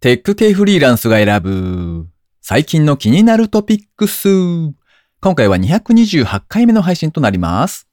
テック系フリーランスが選ぶ最近の気になるトピックス。今回は228回目の配信となります。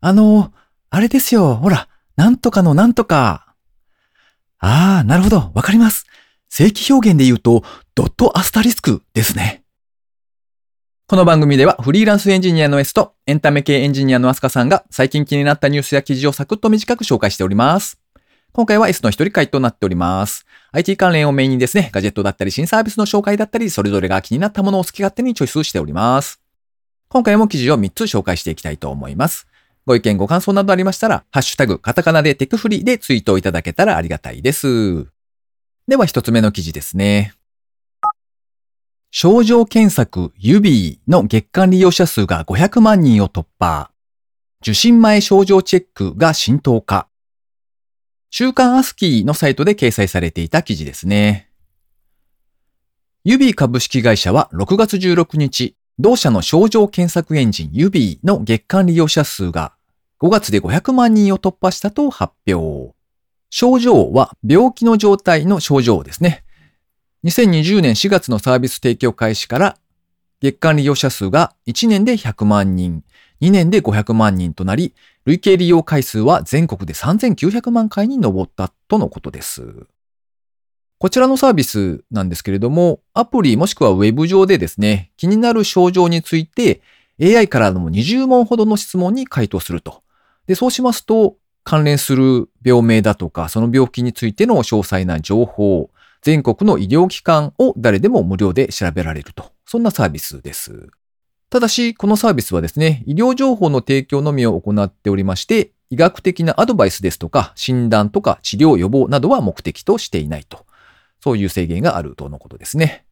あの、あれですよ。ほら、なんとかのなんとか。ああ、なるほど。わかります。正規表現で言うと、ドットアスタリスクですね。この番組ではフリーランスエンジニアの S とエンタメ系エンジニアのアスカさんが最近気になったニュースや記事をサクッと短く紹介しております。今回は S の一人会となっております。IT 関連をメインにですね、ガジェットだったり新サービスの紹介だったり、それぞれが気になったものを好き勝手にチョイスしております。今回も記事を3つ紹介していきたいと思います。ご意見ご感想などありましたら、ハッシュタグ、カタカナでテクフリでツイートをいただけたらありがたいです。では一つ目の記事ですね。症状検索指の月間利用者数が500万人を突破。受診前症状チェックが浸透化。週刊アスキーのサイトで掲載されていた記事ですね。指株式会社は6月16日、同社の症状検索エンジン指の月間利用者数が5月で500万人を突破したと発表。症状は病気の状態の症状ですね。2020年4月のサービス提供開始から月間利用者数が1年で100万人、2年で500万人となり、累計利用回数は全国で3900万回に上ったとのことです。こちらのサービスなんですけれども、アプリもしくはウェブ上でですね、気になる症状について AI からの20問ほどの質問に回答すると。で、そうしますと、関連する病名だとか、その病気についての詳細な情報、全国の医療機関を誰でも無料で調べられると。そんなサービスです。ただし、このサービスはですね、医療情報の提供のみを行っておりまして、医学的なアドバイスですとか、診断とか治療予防などは目的としていないと。そういう制限があるとのことですね。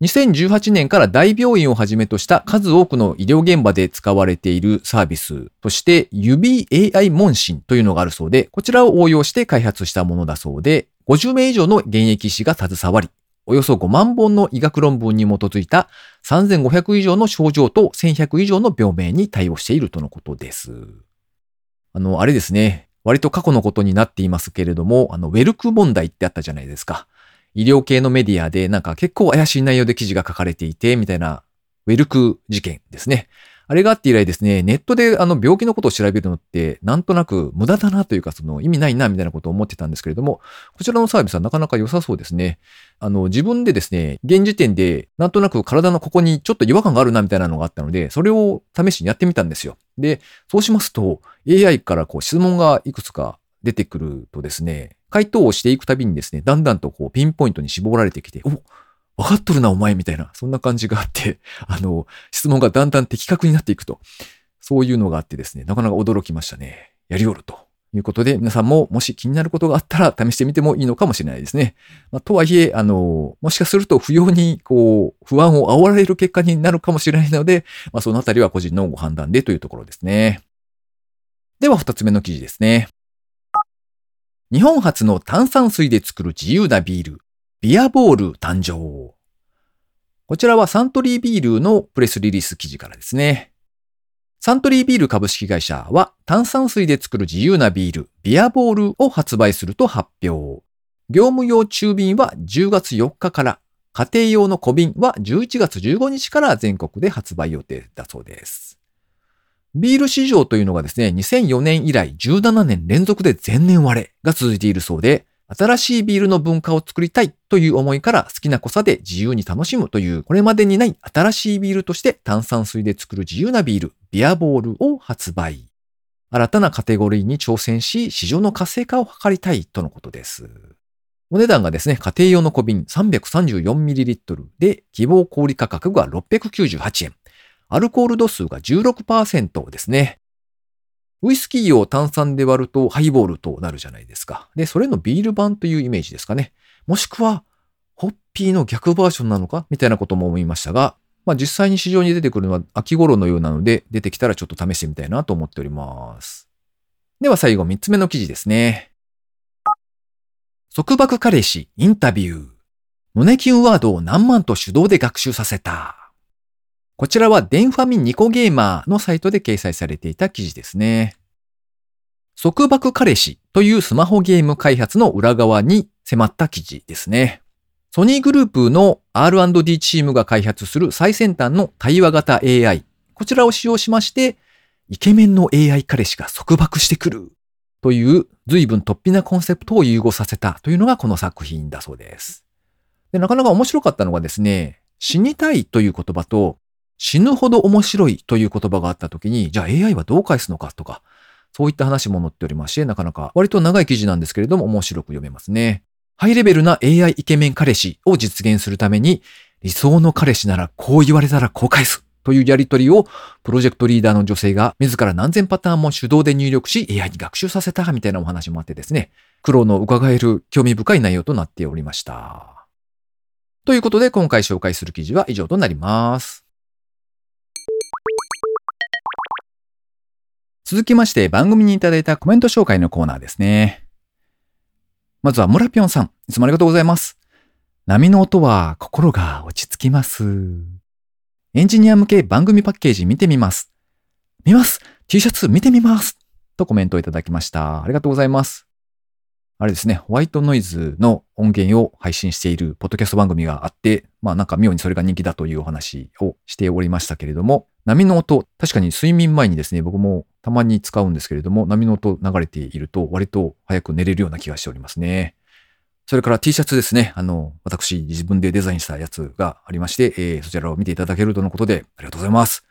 2018年から大病院をはじめとした数多くの医療現場で使われているサービスとして、指 AI 問診というのがあるそうで、こちらを応用して開発したものだそうで、50名以上の現役医師が携わり、およそ5万本の医学論文に基づいた3500以上の症状と1100以上の病名に対応しているとのことです。あの、あれですね。割と過去のことになっていますけれども、あの、ウェルク問題ってあったじゃないですか。医療系のメディアでなんか結構怪しい内容で記事が書かれていて、みたいな、ウェルク事件ですね。あれがあって以来ですね、ネットであの病気のことを調べるのって、なんとなく無駄だなというか、その意味ないなみたいなことを思ってたんですけれども、こちらのサービスはなかなか良さそうですね。あの、自分でですね、現時点で、なんとなく体のここにちょっと違和感があるなみたいなのがあったので、それを試しにやってみたんですよ。で、そうしますと、AI からこう質問がいくつか出てくるとですね、回答をしていくたびにですね、だんだんとこうピンポイントに絞られてきて、お分かっとるな、お前みたいな、そんな感じがあって、あの、質問がだんだん的確になっていくと。そういうのがあってですね、なかなか驚きましたね。やりおると。いうことで、皆さんももし気になることがあったら試してみてもいいのかもしれないですね。まあ、とはいえ、あの、もしかすると不要に、こう、不安を煽られる結果になるかもしれないので、まあ、そのあたりは個人のご判断でというところですね。では、二つ目の記事ですね。日本初の炭酸水で作る自由なビール、ビアボール誕生。こちらはサントリービールのプレスリリース記事からですね。サントリービール株式会社は炭酸水で作る自由なビール、ビアボールを発売すると発表。業務用中瓶は10月4日から、家庭用の小瓶は11月15日から全国で発売予定だそうです。ビール市場というのがですね、2004年以来17年連続で前年割れが続いているそうで、新しいビールの文化を作りたいという思いから好きな濃さで自由に楽しむというこれまでにない新しいビールとして炭酸水で作る自由なビール、ビアボールを発売。新たなカテゴリーに挑戦し、市場の活性化を図りたいとのことです。お値段がですね、家庭用の小瓶 334ml で希望小売価格が698円。アルコール度数が16%ですね。ウイスキーを炭酸で割るとハイボールとなるじゃないですか。で、それのビール版というイメージですかね。もしくは、ホッピーの逆バージョンなのか？みたいなことも思いましたが、まあ実際に市場に出てくるのは秋頃のようなので、出てきたらちょっと試してみたいなと思っております。では最後3つ目の記事ですね。束縛彼氏インタビュー。胸キュンワードを何万と手動で学習させた。こちらはデンファミニコゲーマーのサイトで掲載されていた記事ですね。束縛彼氏というスマホゲーム開発の裏側に迫った記事ですね。ソニーグループの R&D チームが開発する最先端の対話型 AI。こちらを使用しまして、イケメンの AI 彼氏が束縛してくるという随分突飛なコンセプトを融合させたというのがこの作品だそうです。でなかなか面白かったのがですね、死にたいという言葉と死ぬほど面白いという言葉があった時に、じゃあ AI はどう返すのかとか、そういった話も載っておりまして、なかなか割と長い記事なんですけれども面白く読めますね。ハイレベルな AI イケメン彼氏を実現するために、理想の彼氏ならこう言われたらこう返すというやりとりを、プロジェクトリーダーの女性が自ら何千パターンも手動で入力し、AI に学習させたみたいなお話もあってですね、苦労の伺える興味深い内容となっておりました。ということで、今回紹介する記事は以上となります。続きまして、番組にいただいたコメント紹介のコーナーですね。まずは村ぴょんさん、いつもありがとうございます。波の音は心が落ち着きます。エンジニア向け番組パッケージ見てみます。見ます !T シャツ見てみますとコメントをいただきました。ありがとうございます。あれですね、ホワイトノイズの音源を配信しているポッドキャスト番組があって、まあなんか妙にそれが人気だというお話をしておりましたけれども、波の音、確かに睡眠前にですね、僕もたまに使うんですけれども、波の音流れていると割と早く寝れるような気がしておりますね。それから T シャツですね。あの、私自分でデザインしたやつがありまして、えー、そちらを見ていただけるとのことで、ありがとうございます。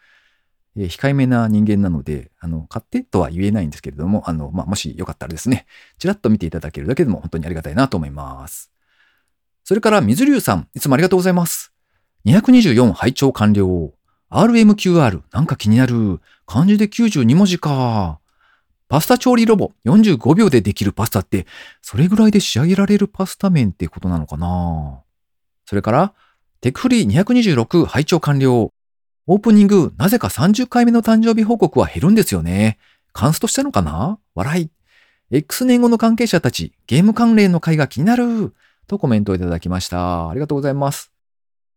えー、控えめな人間なので、あの、買ってとは言えないんですけれども、あの、まあ、もしよかったらですね、ちらっと見ていただけるだけでも本当にありがたいなと思います。それから、水流さん、いつもありがとうございます。224拝聴完了。RMQR、なんか気になる。漢字で92文字か。パスタ調理ロボ、45秒でできるパスタって、それぐらいで仕上げられるパスタ麺ってことなのかなそれから、テクフリー226拝聴完了。オープニング、なぜか30回目の誕生日報告は減るんですよね。カンストしたのかな？笑い。X 年後の関係者たち、ゲーム関連の会が気になる。とコメントをいただきました。ありがとうございます。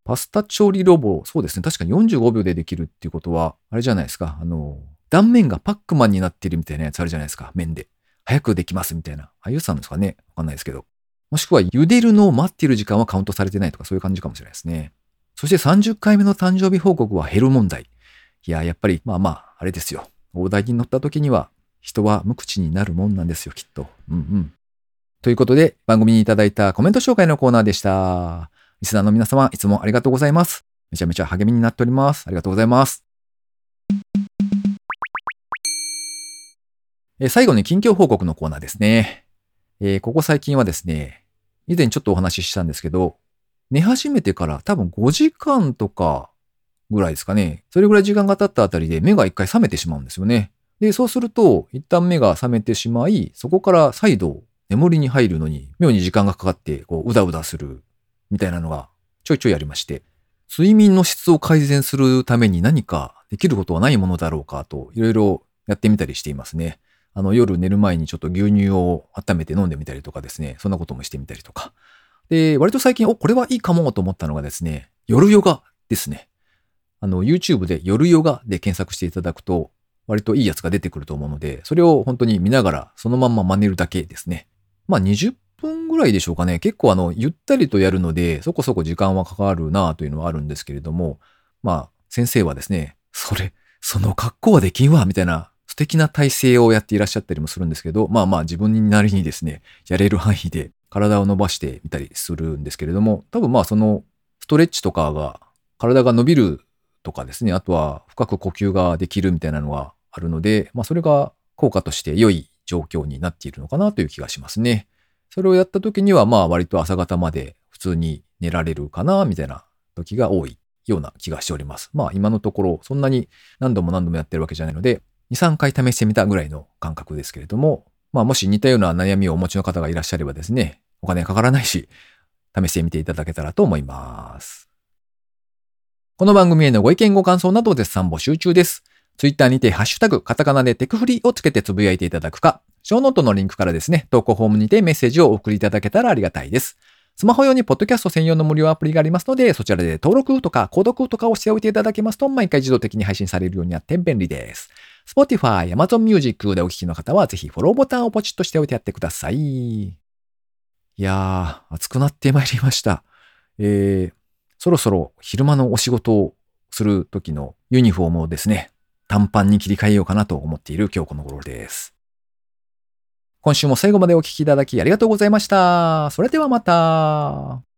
パスタ調理ロボ、そうですね。確かに45秒でできるっていうことは、あれじゃないですか。あの、断面がパックマンになってるみたいなやつあるじゃないですか。麺で。早くできますみたいな。ああいうさんですかねわかんないですけど。もしくは茹でるのを待ってる時間はカウントされてないとかそういう感じかもしれないですね。そして30回目の誕生日報告は減る問題。いや、やっぱり、まあまあ、あれですよ。大台に乗った時には、人は無口になるもんなんですよ、きっと。うんうん。ということで、番組にいただいたコメント紹介のコーナーでした。リスナーの皆様、いつもありがとうございます。めちゃめちゃ励みになっております。ありがとうございます。え最後に近況報告のコーナーですね。えー、ここ最近はですね、以前ちょっとお話ししたんですけど、寝始めてから多分5時間とかぐらいですかね。それぐらい時間が経ったあたりで目が一回覚めてしまうんですよね。で、そうすると、一旦目が覚めてしまい、そこから再度眠りに入るのに妙に時間がかかって、こう、うだうだするみたいなのがちょいちょいありまして、睡眠の質を改善するために何かできることはないものだろうかと、いろいろやってみたりしていますね。あの、夜寝る前にちょっと牛乳を温めて飲んでみたりとかですね、そんなこともしてみたりとか。で、割と最近、お、これはいいかもと思ったのがですね、夜ヨガですね。あの、YouTube で夜ヨガで検索していただくと、割といいやつが出てくると思うので、それを本当に見ながらそのまま真似るだけですね。まあ20ぐらいでしょうかね。結構あの、ゆったりとやるので、そこそこ時間はかかるなというのはあるんですけれども、まあ、先生はですね、それ、その格好はできんわ、みたいな素敵な体勢をやっていらっしゃったりもするんですけど、まあまあ自分なりにですね、やれる範囲で体を伸ばしてみたりするんですけれども、多分まあそのストレッチとかが、体が伸びるとかですね、あとは深く呼吸ができるみたいなのがあるので、まあそれが効果として良い状況になっているのかなという気がしますね。それをやった時にはまあ割と朝方まで普通に寝られるかな、みたいな時が多いような気がしております。まあ今のところそんなに何度も何度もやってるわけじゃないので、2、3回試してみたぐらいの感覚ですけれども、まあもし似たような悩みをお持ちの方がいらっしゃればですね、お金かからないし、試してみていただけたらと思います。この番組へのご意見ご感想など絶賛募集中です。ツイッターにてハッシュタグカタカナでテクフリーをつけてつぶやいていただくか、ショーノートのリンクからですね、投稿フォームにてメッセージをお送りいただけたらありがたいです。スマホ用にポッドキャスト専用の無料アプリがありますので、そちらで登録とか、購読とかをしておいていただけますと、毎回自動的に配信されるようになって便利です。Spotify、Amazon Music でお聴きの方は、ぜひフォローボタンをポチッとしておいてやってください。いやー、暑くなってまいりました。えー、そろそろ昼間のお仕事をする時のユニフォームをですね、短パンに切り替えようかなと思っている今日この頃です。今週も最後までお聴きいただきありがとうございました。それではまた。